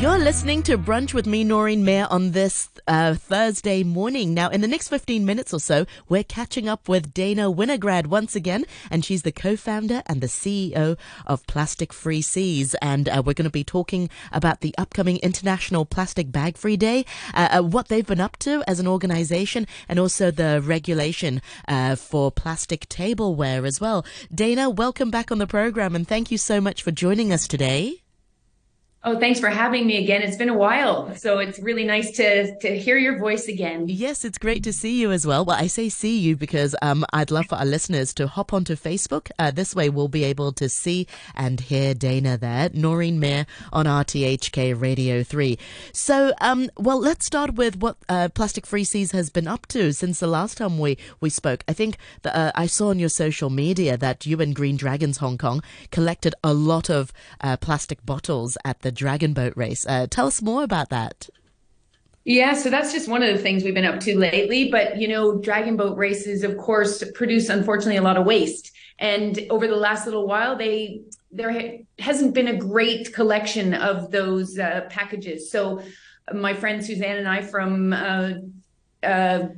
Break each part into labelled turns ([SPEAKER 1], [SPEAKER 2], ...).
[SPEAKER 1] You're listening to Brunch with me, Noreen Mayer, on this uh, Thursday morning. Now, in the next 15 minutes or so, we're catching up with Dana Winograd once again, and she's the co-founder and the CEO of Plastic Free Seas. And uh, we're going to be talking about the upcoming International Plastic Bag Free Day, uh, uh what they've been up to as an organization, and also the regulation uh, for plastic tableware as well. Dana, welcome back on the program, and thank you so much for joining us today.
[SPEAKER 2] Oh, thanks for having me again. It's been a while, so it's really nice to to hear your voice again.
[SPEAKER 1] Yes, it's great to see you as well. Well, I say see you because um, I'd love for our listeners to hop onto Facebook. Uh, this way, we'll be able to see and hear Dana there, Noreen Mayer on RTHK Radio Three. So, um, well, let's start with what uh, Plastic Free Seas has been up to since the last time we we spoke. I think that, uh, I saw on your social media that you and Green Dragons Hong Kong collected a lot of uh, plastic bottles at the dragon boat race. Uh, tell us more about that.
[SPEAKER 2] Yeah, so that's just one of the things we've been up to lately. But, you know, dragon boat races, of course, produce unfortunately a lot of waste. And over the last little while, they there ha- hasn't been a great collection of those uh, packages. So, my friend Suzanne and I from uh, uh,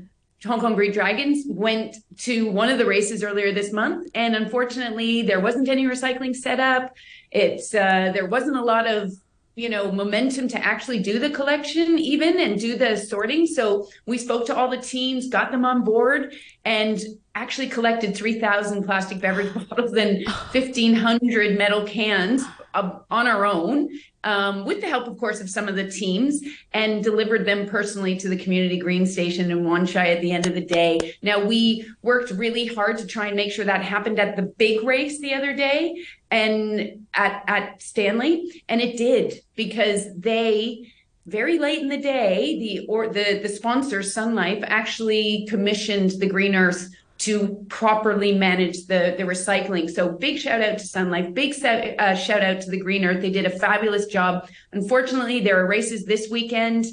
[SPEAKER 2] Hong Kong Green Dragons went to one of the races earlier this month, and unfortunately, there wasn't any recycling set up. It's uh, there wasn't a lot of you know momentum to actually do the collection even and do the sorting. So we spoke to all the teams got them on board and actually collected 3000 plastic beverage bottles and 1500 metal cans on our own um, with the help, of course, of some of the teams and delivered them personally to the community green station in Wan Chai at the end of the day. Now, we worked really hard to try and make sure that happened at the big race the other day and at, at Stanley. And it did because they, very late in the day, the or the the sponsor Sun Life actually commissioned the Green Earth to properly manage the, the recycling. So big shout out to Sun Life, big set, uh, shout out to the Green Earth. They did a fabulous job. Unfortunately, there are races this weekend.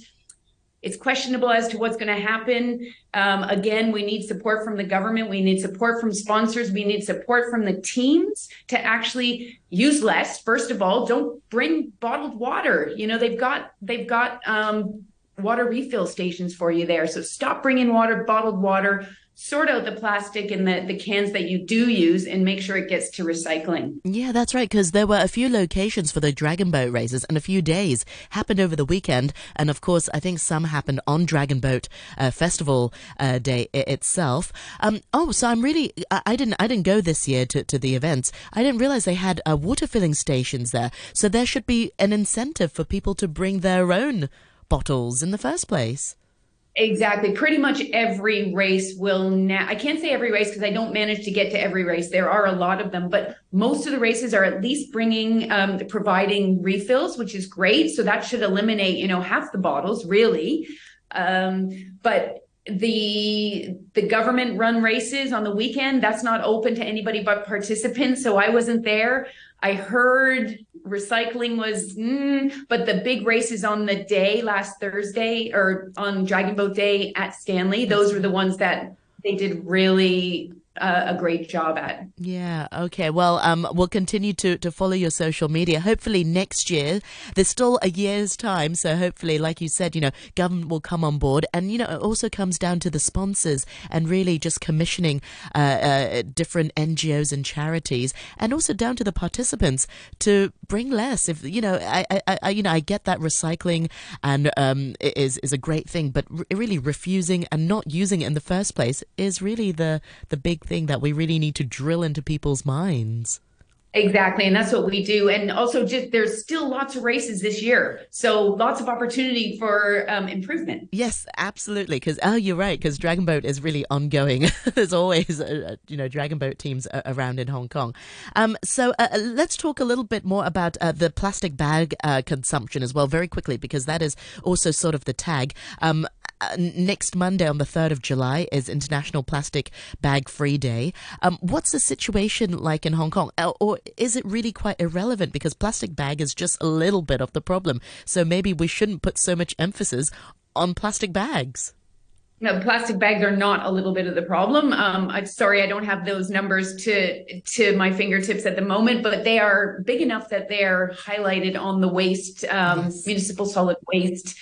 [SPEAKER 2] It's questionable as to what's going to happen. Um, again, we need support from the government. We need support from sponsors. We need support from the teams to actually use less. First of all, don't bring bottled water. You know, they've got they've got um, water refill stations for you there. So stop bringing water, bottled water sort out the plastic and the, the cans that you do use and make sure it gets to recycling.
[SPEAKER 1] Yeah, that's right, because there were a few locations for the Dragon Boat races and a few days happened over the weekend. And of course, I think some happened on Dragon Boat uh, Festival uh, Day itself. Um, oh, so I'm really, I, I, didn't, I didn't go this year to, to the events. I didn't realize they had uh, water filling stations there. So there should be an incentive for people to bring their own bottles in the first place.
[SPEAKER 2] Exactly. Pretty much every race will now, I can't say every race because I don't manage to get to every race. There are a lot of them, but most of the races are at least bringing, um, providing refills, which is great. So that should eliminate, you know, half the bottles really. Um, but the the government run races on the weekend that's not open to anybody but participants so i wasn't there. I heard recycling was, mm, but the big races on the day last Thursday or on Dragon Boat Day at Stanley, those were the ones that they did really a great job at.
[SPEAKER 1] Yeah. Okay. Well, um, we'll continue to, to follow your social media. Hopefully next year, there's still a year's time. So hopefully, like you said, you know, government will come on board. And, you know, it also comes down to the sponsors and really just commissioning uh, uh, different NGOs and charities and also down to the participants to bring less. If, you know, I, I, I you know, I get that recycling and um, is, is a great thing, but really refusing and not using it in the first place is really the, the big thing that we really need to drill into people's minds.
[SPEAKER 2] Exactly. And that's what we do. And also just there's still lots of races this year. So lots of opportunity for um, improvement.
[SPEAKER 1] Yes, absolutely. Because, oh, you're right. Because Dragon Boat is really ongoing. there's always, uh, uh, you know, Dragon Boat teams around in Hong Kong. Um, so uh, uh, let's talk a little bit more about uh, the plastic bag uh, consumption as well, very quickly, because that is also sort of the tag. Um, uh, next Monday on the 3rd of July is International Plastic Bag Free Day. Um, what's the situation like in Hong Kong? Uh, or is it really quite irrelevant because plastic bag is just a little bit of the problem? So maybe we shouldn't put so much emphasis on plastic bags.
[SPEAKER 2] No, plastic bags are not a little bit of the problem. Um, I'm sorry, I don't have those numbers to to my fingertips at the moment, but they are big enough that they are highlighted on the waste um, yes. municipal solid waste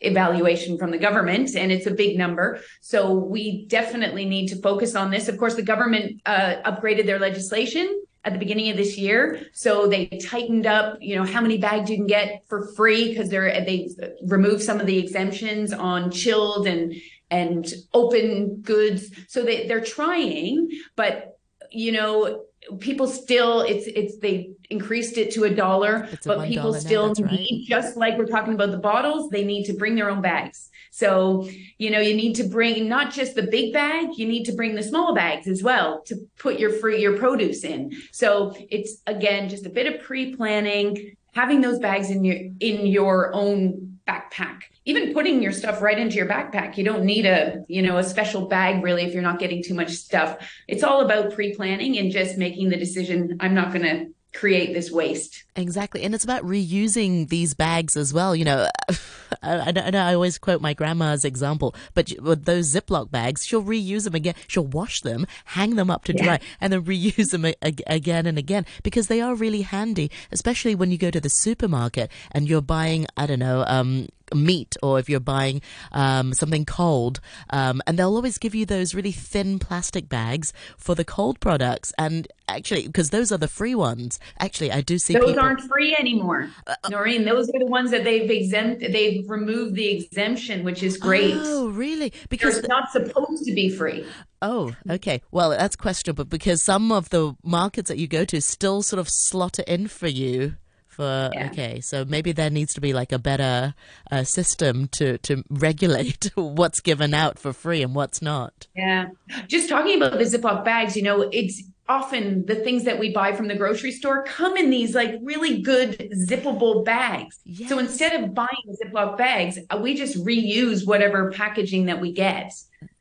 [SPEAKER 2] evaluation from the government and it's a big number so we definitely need to focus on this of course the government uh, upgraded their legislation at the beginning of this year. So they tightened up, you know, how many bags you can get for free because they're they removed some of the exemptions on chilled and and open goods. So they they're trying, but you know, people still it's it's they increased it to a dollar, but people still need right. just like we're talking about the bottles, they need to bring their own bags. So, you know, you need to bring not just the big bag, you need to bring the small bags as well to put your free your produce in. So it's again just a bit of pre-planning, having those bags in your in your own backpack even putting your stuff right into your backpack you don't need a you know a special bag really if you're not getting too much stuff it's all about pre-planning and just making the decision i'm not going to create this waste.
[SPEAKER 1] Exactly. And it's about reusing these bags as well. You know, I, I, I always quote my grandma's example, but with those Ziploc bags, she'll reuse them again. She'll wash them, hang them up to dry, yeah. and then reuse them again and again because they are really handy, especially when you go to the supermarket and you're buying, I don't know, um, meat or if you're buying um, something cold. Um, and they'll always give you those really thin plastic bags for the cold products. And actually, because those are the free ones. Actually, I do see
[SPEAKER 2] those
[SPEAKER 1] people...
[SPEAKER 2] aren't free anymore, uh, uh, Noreen. Those are the ones that they've exempt. They've removed the exemption, which is great.
[SPEAKER 1] Oh, really? Because
[SPEAKER 2] it's not supposed to be free.
[SPEAKER 1] Oh, okay. Well, that's questionable because some of the markets that you go to still sort of slot it in for you for yeah. okay so maybe there needs to be like a better uh, system to to regulate what's given out for free and what's not
[SPEAKER 2] yeah just talking about the ziploc bags you know it's often the things that we buy from the grocery store come in these like really good zippable bags yes. so instead of buying ziploc bags uh, we just reuse whatever packaging that we get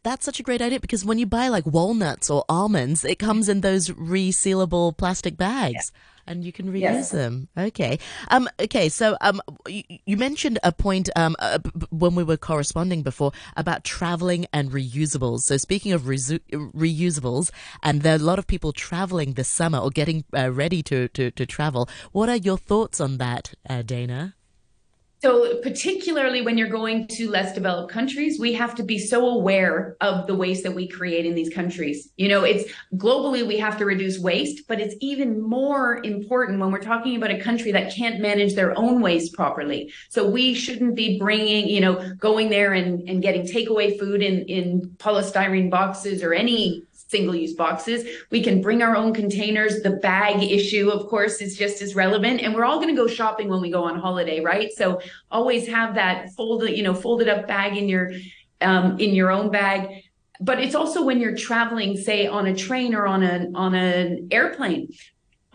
[SPEAKER 1] that's such a great idea because when you buy like walnuts or almonds, it comes in those resealable plastic bags. Yeah and you can reuse yes. them. Okay. Um. Okay. So, um, you, you mentioned a point um uh, when we were corresponding before about traveling and reusables. So, speaking of resu- reusables, and there are a lot of people traveling this summer or getting uh, ready to, to to travel. What are your thoughts on that, uh, Dana?
[SPEAKER 2] So, particularly when you're going to less developed countries, we have to be so aware of the waste that we create in these countries. You know, it's globally we have to reduce waste, but it's even more important when we're talking about a country that can't manage their own waste properly. So, we shouldn't be bringing, you know, going there and, and getting takeaway food in, in polystyrene boxes or any single use boxes. We can bring our own containers. The bag issue, of course, is just as relevant. And we're all going to go shopping when we go on holiday, right? So always have that folded, you know, folded up bag in your um, in your own bag. But it's also when you're traveling, say on a train or on a on an airplane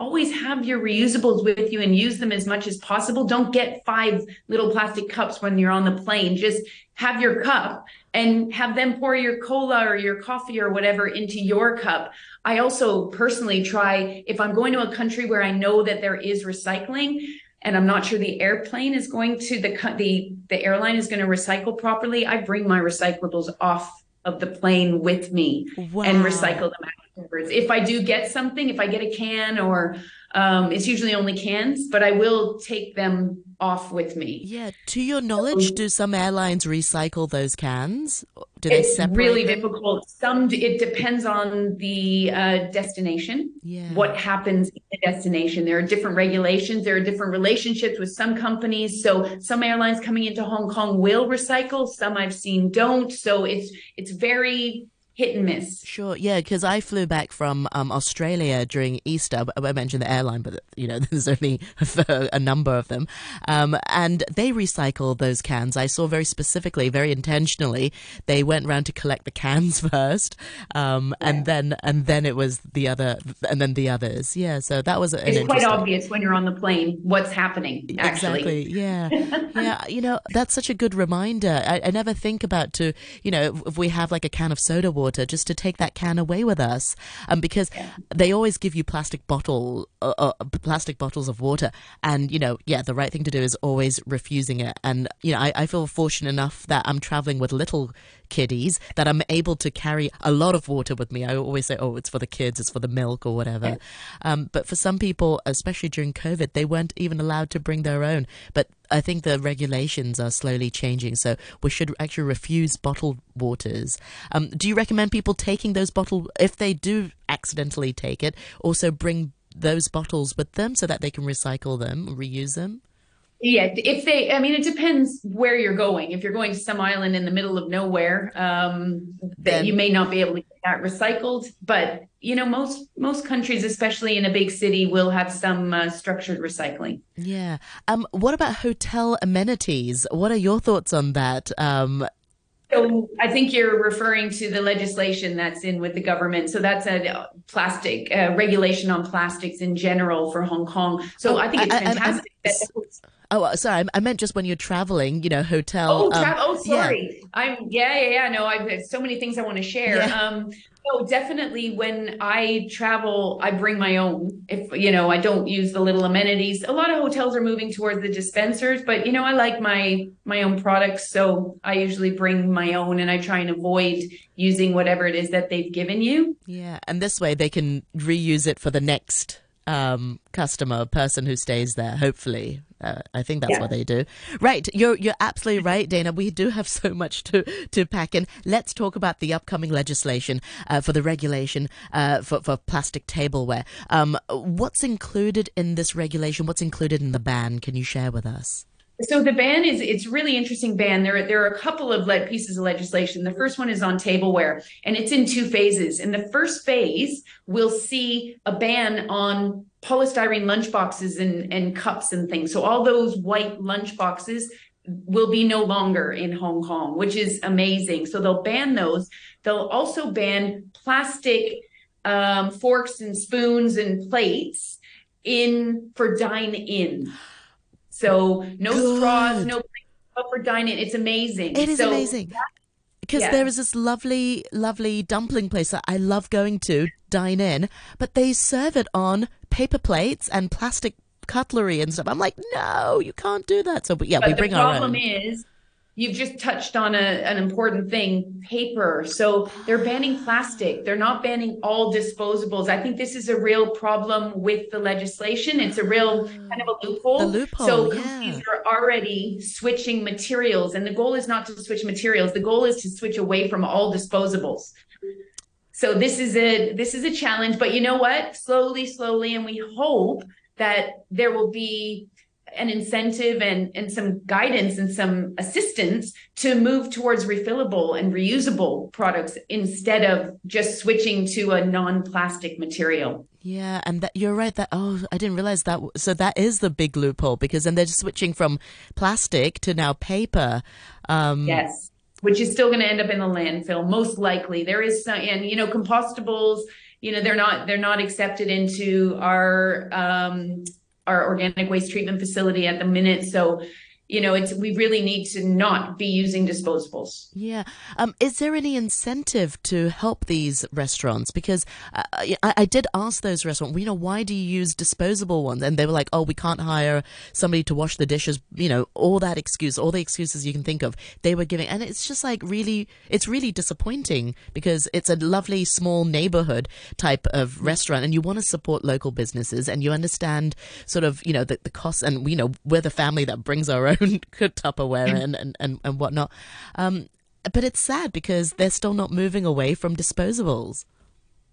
[SPEAKER 2] always have your reusables with you and use them as much as possible. Don't get five little plastic cups when you're on the plane. Just have your cup and have them pour your cola or your coffee or whatever into your cup. I also personally try if I'm going to a country where I know that there is recycling and I'm not sure the airplane is going to the the the airline is going to recycle properly, I bring my recyclables off of the plane with me wow. and recycle them afterwards. If I do get something, if I get a can or um, it's usually only cans, but I will take them off with me.
[SPEAKER 1] Yeah. To your knowledge, do some airlines recycle those cans? Do they
[SPEAKER 2] it's
[SPEAKER 1] separate?
[SPEAKER 2] really
[SPEAKER 1] them?
[SPEAKER 2] difficult. Some it depends on the uh, destination.
[SPEAKER 1] Yeah.
[SPEAKER 2] What happens in the destination? There are different regulations. There are different relationships with some companies. So some airlines coming into Hong Kong will recycle. Some I've seen don't. So it's it's very hit and miss.
[SPEAKER 1] Sure, yeah, because I flew back from um, Australia during Easter. I mentioned the airline, but you know, there's only a number of them, um, and they recycle those cans. I saw very specifically, very intentionally, they went around to collect the cans first, um, yeah. and then and then it was the other, and then the others. Yeah, so that was.
[SPEAKER 2] it's quite obvious when you're on the plane what's happening. Actually,
[SPEAKER 1] exactly. Yeah, yeah. You know, that's such a good reminder. I, I never think about to you know if we have like a can of soda water water just to take that can away with us, um, because they always give you plastic bottle, uh, uh, plastic bottles of water, and you know, yeah, the right thing to do is always refusing it. And you know, I, I feel fortunate enough that I'm traveling with little kiddies that I'm able to carry a lot of water with me. I always say, oh, it's for the kids, it's for the milk or whatever. Um, but for some people, especially during COVID, they weren't even allowed to bring their own. But I think the regulations are slowly changing, so we should actually refuse bottled waters. Um, do you recommend people taking those bottled, if they do accidentally take it, also bring those bottles with them so that they can recycle them, reuse them?
[SPEAKER 2] Yeah, if they, I mean, it depends where you're going. If you're going to some island in the middle of nowhere, um, that you may not be able to get that recycled. But you know, most most countries, especially in a big city, will have some uh, structured recycling.
[SPEAKER 1] Yeah. Um. What about hotel amenities? What are your thoughts on that? Um.
[SPEAKER 2] So I think you're referring to the legislation that's in with the government. So that's a plastic uh, regulation on plastics in general for Hong Kong. So oh, I think it's fantastic. I, I, I,
[SPEAKER 1] Oh, sorry. I meant just when you're traveling, you know, hotel.
[SPEAKER 2] Oh, um, oh, sorry. Yeah. I'm yeah, yeah, yeah. No, I've so many things I want to share. Yeah. Um, so definitely when I travel, I bring my own. If you know, I don't use the little amenities. A lot of hotels are moving towards the dispensers, but you know, I like my my own products, so I usually bring my own, and I try and avoid using whatever it is that they've given you.
[SPEAKER 1] Yeah, and this way they can reuse it for the next um, customer, person who stays there. Hopefully, uh, I think that's yeah. what they do. Right, you're you're absolutely right, Dana. We do have so much to to pack in. Let's talk about the upcoming legislation uh, for the regulation uh, for for plastic tableware. Um, what's included in this regulation? What's included in the ban? Can you share with us?
[SPEAKER 2] So the ban is it's really interesting ban. There there are a couple of lead pieces of legislation. The first one is on tableware, and it's in two phases. In the first phase, we'll see a ban on polystyrene lunchboxes and and cups and things. So all those white lunchboxes will be no longer in Hong Kong, which is amazing. So they'll ban those. They'll also ban plastic um, forks and spoons and plates in for dine in. So no Good. straws, no for dining. It's amazing.
[SPEAKER 1] It is so amazing. because yeah. there is this lovely, lovely dumpling place that I love going to dine in, but they serve it on paper plates and plastic cutlery and stuff. I'm like, no, you can't do that. So, but yeah, but we bring our own.
[SPEAKER 2] The problem is you've just touched on a, an important thing paper. So they're banning plastic. They're not banning all disposables. I think this is a real problem with the legislation. It's a real kind of a loophole,
[SPEAKER 1] loophole
[SPEAKER 2] so
[SPEAKER 1] yeah.
[SPEAKER 2] companies are already switching materials and the goal is not to switch materials. The goal is to switch away from all disposables. So this is a this is a challenge. But you know what? Slowly slowly and we hope that there will be an incentive and, and some guidance and some assistance to move towards refillable and reusable products instead of just switching to a non-plastic material.
[SPEAKER 1] Yeah, and that you're right that oh I didn't realize that so that is the big loophole because then they're switching from plastic to now paper.
[SPEAKER 2] Um, yes. Which is still going to end up in the landfill, most likely. There is some, and you know, compostables, you know, they're not they're not accepted into our um, our organic waste treatment facility at the minute. So you know, it's we really need to not be using disposables.
[SPEAKER 1] Yeah. Um, is there any incentive to help these restaurants? Because uh, I, I, did ask those restaurants, you know, why do you use disposable ones? And they were like, oh, we can't hire somebody to wash the dishes. You know, all that excuse, all the excuses you can think of, they were giving, and it's just like really, it's really disappointing because it's a lovely small neighborhood type of restaurant, and you want to support local businesses, and you understand sort of, you know, the, the costs, and you know, we're the family that brings our own own Tupperware and, and, and, and whatnot. Um, but it's sad because they're still not moving away from disposables.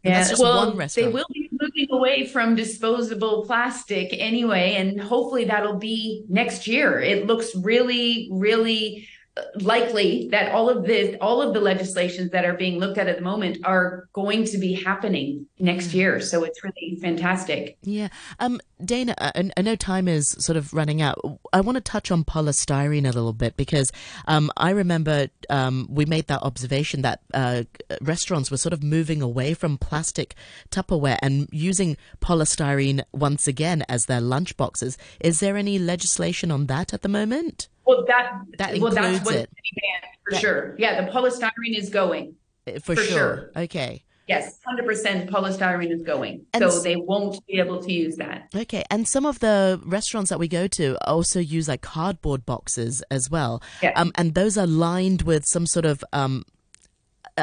[SPEAKER 2] Yeah, well, they will be moving away from disposable plastic anyway, and hopefully that'll be next year. It looks really, really likely that all of this all of the legislations that are being looked at at the moment are going to be happening next year. So it's really fantastic.
[SPEAKER 1] Yeah. Um dana I, I, know time is sort of running out. I want to touch on polystyrene a little bit because um i remember um we made that observation that uh, restaurants were sort of moving away from plastic tupperware and using polystyrene once again as their lunch boxes. Is there any legislation on that at the moment
[SPEAKER 2] well, that, that well, that's what it. for that, sure. Yeah, the polystyrene is going.
[SPEAKER 1] Uh, For,
[SPEAKER 2] For
[SPEAKER 1] sure.
[SPEAKER 2] sure.
[SPEAKER 1] Okay.
[SPEAKER 2] Yes, 100% polystyrene is going.
[SPEAKER 1] And
[SPEAKER 2] so they won't be able to use that.
[SPEAKER 1] Okay. And some of the restaurants that we go to also use like cardboard boxes as well.
[SPEAKER 2] Yeah.
[SPEAKER 1] Um, and those are lined with some sort of um,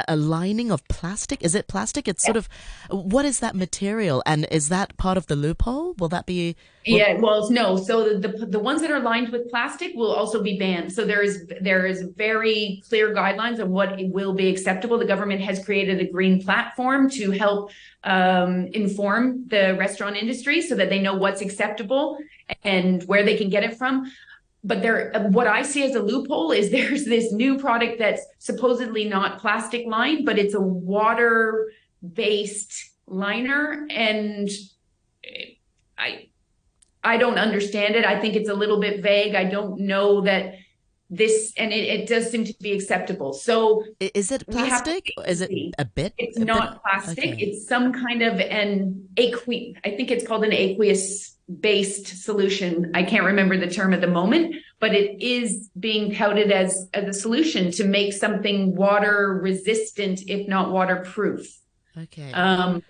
[SPEAKER 1] a lining of plastic. Is it plastic? It's sort of what is that material? And is that part of the loophole? Will that be?
[SPEAKER 2] Yeah, well, no. So the, the the ones that are lined with plastic will also be banned. So there is there is very clear guidelines of what will be acceptable. The government has created a green platform to help um, inform the restaurant industry so that they know what's acceptable and where they can get it from. But there, what I see as a loophole is there's this new product that's supposedly not plastic lined, but it's a water based liner, and I I don't understand it. I think it's a little bit vague. I don't know that this, and it, it does seem to be acceptable. So
[SPEAKER 1] Is it plastic? Is it a bit?
[SPEAKER 2] it's
[SPEAKER 1] a bit-
[SPEAKER 2] not plastic.
[SPEAKER 1] okay.
[SPEAKER 2] It's some kind of an aqueous. I think it's called an aqueous based solution. I can't remember the term at the moment, but it is being touted as as a solution to make something water resistant, if not waterproof.
[SPEAKER 1] Okay.
[SPEAKER 2] Um,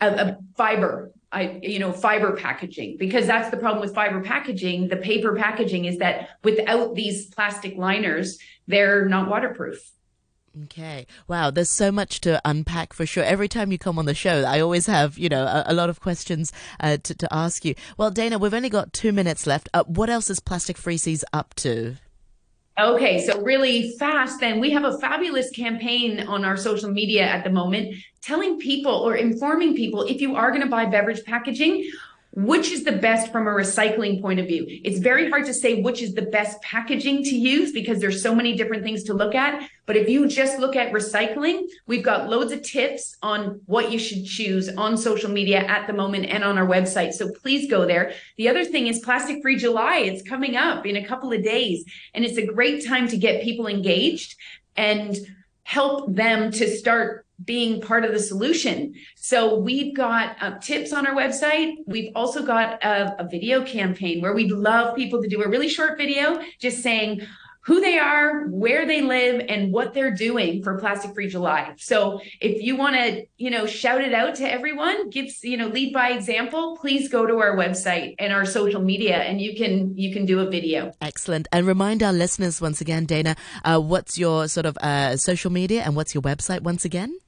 [SPEAKER 2] a, a fiber. I, you know, fiber packaging, because that's the problem with fiber packaging. The paper packaging is that without these plastic liners, they're not waterproof.
[SPEAKER 1] Okay. Wow. There's so much to unpack for sure. Every time you come on the show, I always have, you know, a, a lot of questions uh, to, to ask you. Well, Dana, we've only got two minutes left. Uh, what else is Plastic Free Seas up to?
[SPEAKER 2] Okay, so really fast, then. We have a fabulous campaign on our social media at the moment telling people or informing people if you are going to buy beverage packaging, which is the best from a recycling point of view. It's very hard to say which is the best packaging to use because there's so many different things to look at. But if you just look at recycling, we've got loads of tips on what you should choose on social media at the moment and on our website. So please go there. The other thing is Plastic Free July. It's coming up in a couple of days, and it's a great time to get people engaged and help them to start being part of the solution. So we've got uh, tips on our website. We've also got a, a video campaign where we'd love people to do a really short video just saying who they are, where they live, and what they're doing for Plastic Free July. So if you want to, you know, shout it out to everyone, give, you know, lead by example, please go to our website and our social media and you can you can do a video.
[SPEAKER 1] Excellent. And remind our listeners once again, Dana, uh, what's your sort of uh, social media and what's your website once again?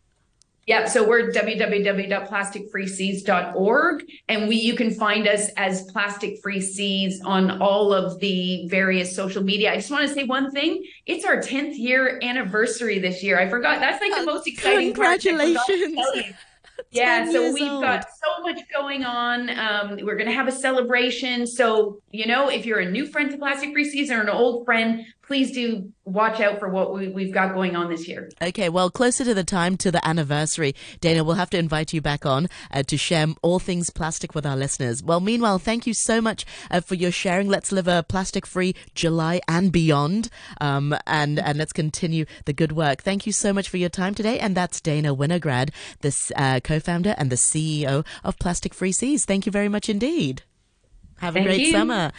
[SPEAKER 2] Yeah, so we're www.plasticfreeseas.org and we you can find us as Plastic Free Seas on all of the various social media. I just want to say one thing. It's our 10th year anniversary this year. I forgot. That's like the most exciting part. I forgot to
[SPEAKER 1] Congratulations.
[SPEAKER 2] Yeah, so we've
[SPEAKER 1] old.
[SPEAKER 2] got so much going on. Um, we're going to have a celebration. So, you know, if you're a new friend to Plastic Free Seas or an old friend, please do watch out for what we, we've got going on this year.
[SPEAKER 1] Okay, well, closer to the time to the anniversary, Dana, we'll have to invite you back on uh, to share all things plastic with our listeners. Well, meanwhile, thank you so much uh, for your sharing. Let's live a plastic-free July and beyond, um, and and let's continue the good work. Thank you so much for your time today, and that's Dana Winograd, the uh, co-founder and the CEO of Plastic Free Seas. Thank you very much indeed. Have a
[SPEAKER 2] Thank
[SPEAKER 1] great
[SPEAKER 2] you.
[SPEAKER 1] summer.